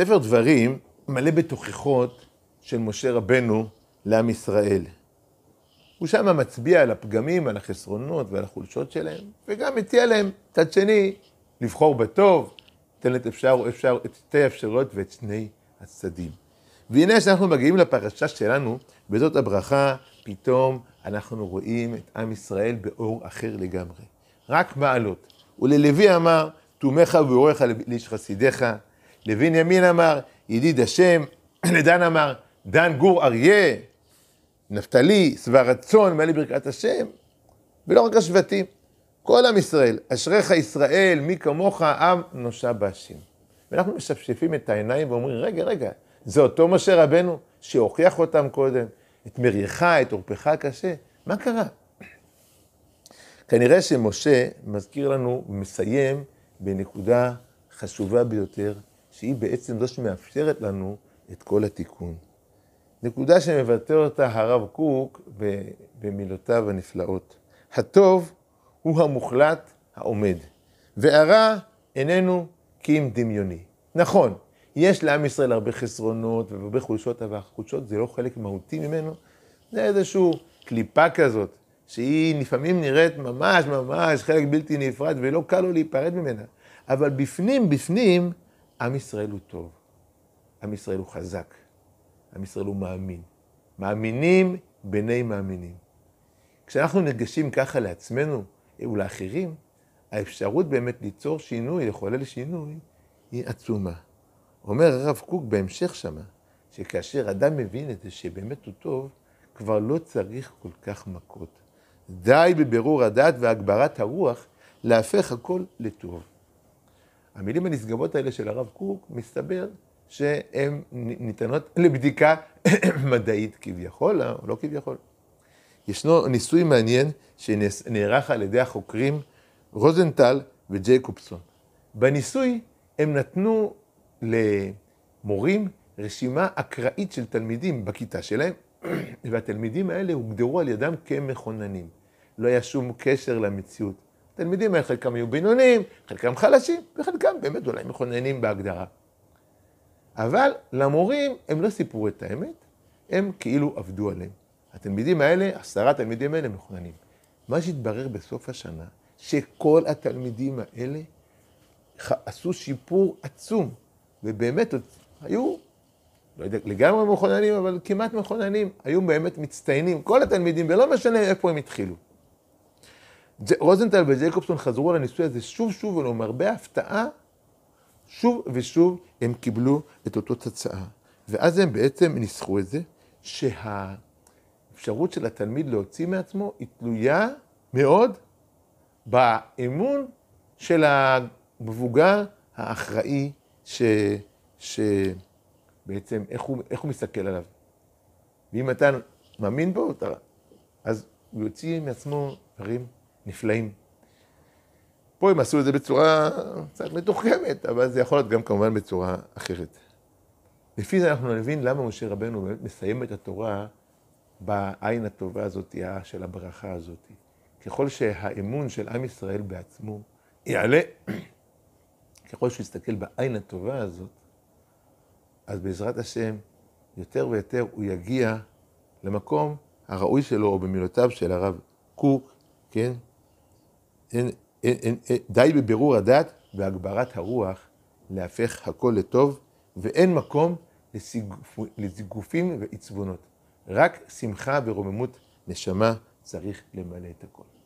ספר דברים מלא בתוכחות של משה רבנו לעם ישראל. הוא שם מצביע על הפגמים, על החסרונות ועל החולשות שלהם, וגם מציע להם, מצד שני, לבחור בטוב, תן את אפשר, אפשר, את שתי האפשרויות ואת שני הצדדים. והנה כשאנחנו מגיעים לפרשה שלנו, בזאת הברכה, פתאום אנחנו רואים את עם ישראל באור אחר לגמרי. רק מעלות. וללוי אמר, תומך ואורך לאיש חסידיך. לבנימין אמר, ידיד השם. לדן אמר, דן גור אריה. נפתלי, שבע רצון, מלא ברכת השם. ולא רק השבטים, כל עם ישראל, אשריך ישראל, מי כמוך, עם נושע בהשם. ואנחנו משפשפים את העיניים ואומרים, רגע, רגע, זה אותו משה רבנו שהוכיח אותם קודם, את מריחה, את עורפך הקשה, מה קרה? כנראה שמשה מזכיר לנו, מסיים בנקודה חשובה ביותר, שהיא בעצם זו שמאפשרת לנו את כל התיקון. נקודה שמבטא אותה הרב קוק במילותיו הנפלאות. הטוב הוא המוחלט העומד, והרע איננו כי אם דמיוני. נכון, יש לעם ישראל הרבה חסרונות והרבה חולשות, אבל החולשות זה לא חלק מהותי ממנו, זה איזושהי קליפה כזאת, שהיא לפעמים נראית ממש ממש חלק בלתי נפרד ולא קל לו להיפרד ממנה. אבל בפנים, בפנים, עם ישראל הוא טוב. עם ישראל הוא חזק. עם ישראל הוא מאמין. מאמינים בני מאמינים. כשאנחנו ניגשים ככה לעצמנו ולאחרים, האפשרות באמת ליצור שינוי, לחולל שינוי, היא עצומה. אומר הרב קוק בהמשך שמה, שכאשר אדם מבין את זה שבאמת הוא טוב, כבר לא צריך כל כך מכות. די בבירור הדת והגברת הרוח להפך הכל לטוב. המילים הנשגבות האלה של הרב קוק, מסתבר שהן ניתנות לבדיקה מדעית כביכול, או לא כביכול. ישנו ניסוי מעניין שנערך על ידי החוקרים רוזנטל וג'ייקובסון. בניסוי הם נתנו למורים רשימה אקראית של תלמידים בכיתה שלהם, והתלמידים האלה הוגדרו על ידם כמכוננים. לא היה שום קשר למציאות. התלמידים האלה, חלקם היו בינוניים, חלקם חלשים, וחלקם באמת אולי מכוננים בהגדרה. אבל למורים הם לא סיפרו את האמת, הם כאילו עבדו עליהם. התלמידים האלה, עשרה תלמידים האלה מכוננים. מה שהתברר בסוף השנה, שכל התלמידים האלה עשו שיפור עצום, ובאמת היו, לא יודע, לגמרי מכוננים, אבל כמעט מכוננים, היו באמת מצטיינים, כל התלמידים, ולא משנה איפה הם התחילו. רוזנטל וג'ייקובסון חזרו על הניסוי הזה שוב שוב, ולמרבה הפתעה, שוב ושוב הם קיבלו את אותו תוצאה. ואז הם בעצם ניסחו את זה, שהאפשרות של התלמיד להוציא מעצמו היא תלויה מאוד באמון של המבוגר האחראי, ש... שבעצם, איך הוא, איך הוא מסתכל עליו. ואם אתה מאמין בו, אתה... אז הוא יוציא מעצמו דברים נפלאים. פה הם עשו את זה בצורה קצת מתוחכמת, אבל זה יכול להיות גם כמובן בצורה אחרת. לפי זה אנחנו נבין למה משה רבנו באמת מסיים את התורה בעין הטובה הזאת, של הברכה הזאת. ככל שהאמון של עם ישראל בעצמו יעלה, ככל שהוא יסתכל בעין הטובה הזאת, אז בעזרת השם, יותר ויותר הוא יגיע למקום הראוי שלו, או במילותיו של הרב קוק, כן? אין, אין, אין, אין, די בבירור הדת והגברת הרוח להפך הכל לטוב, ואין מקום לזיגופים ועצבונות. רק שמחה ורוממות נשמה צריך למלא את הכל.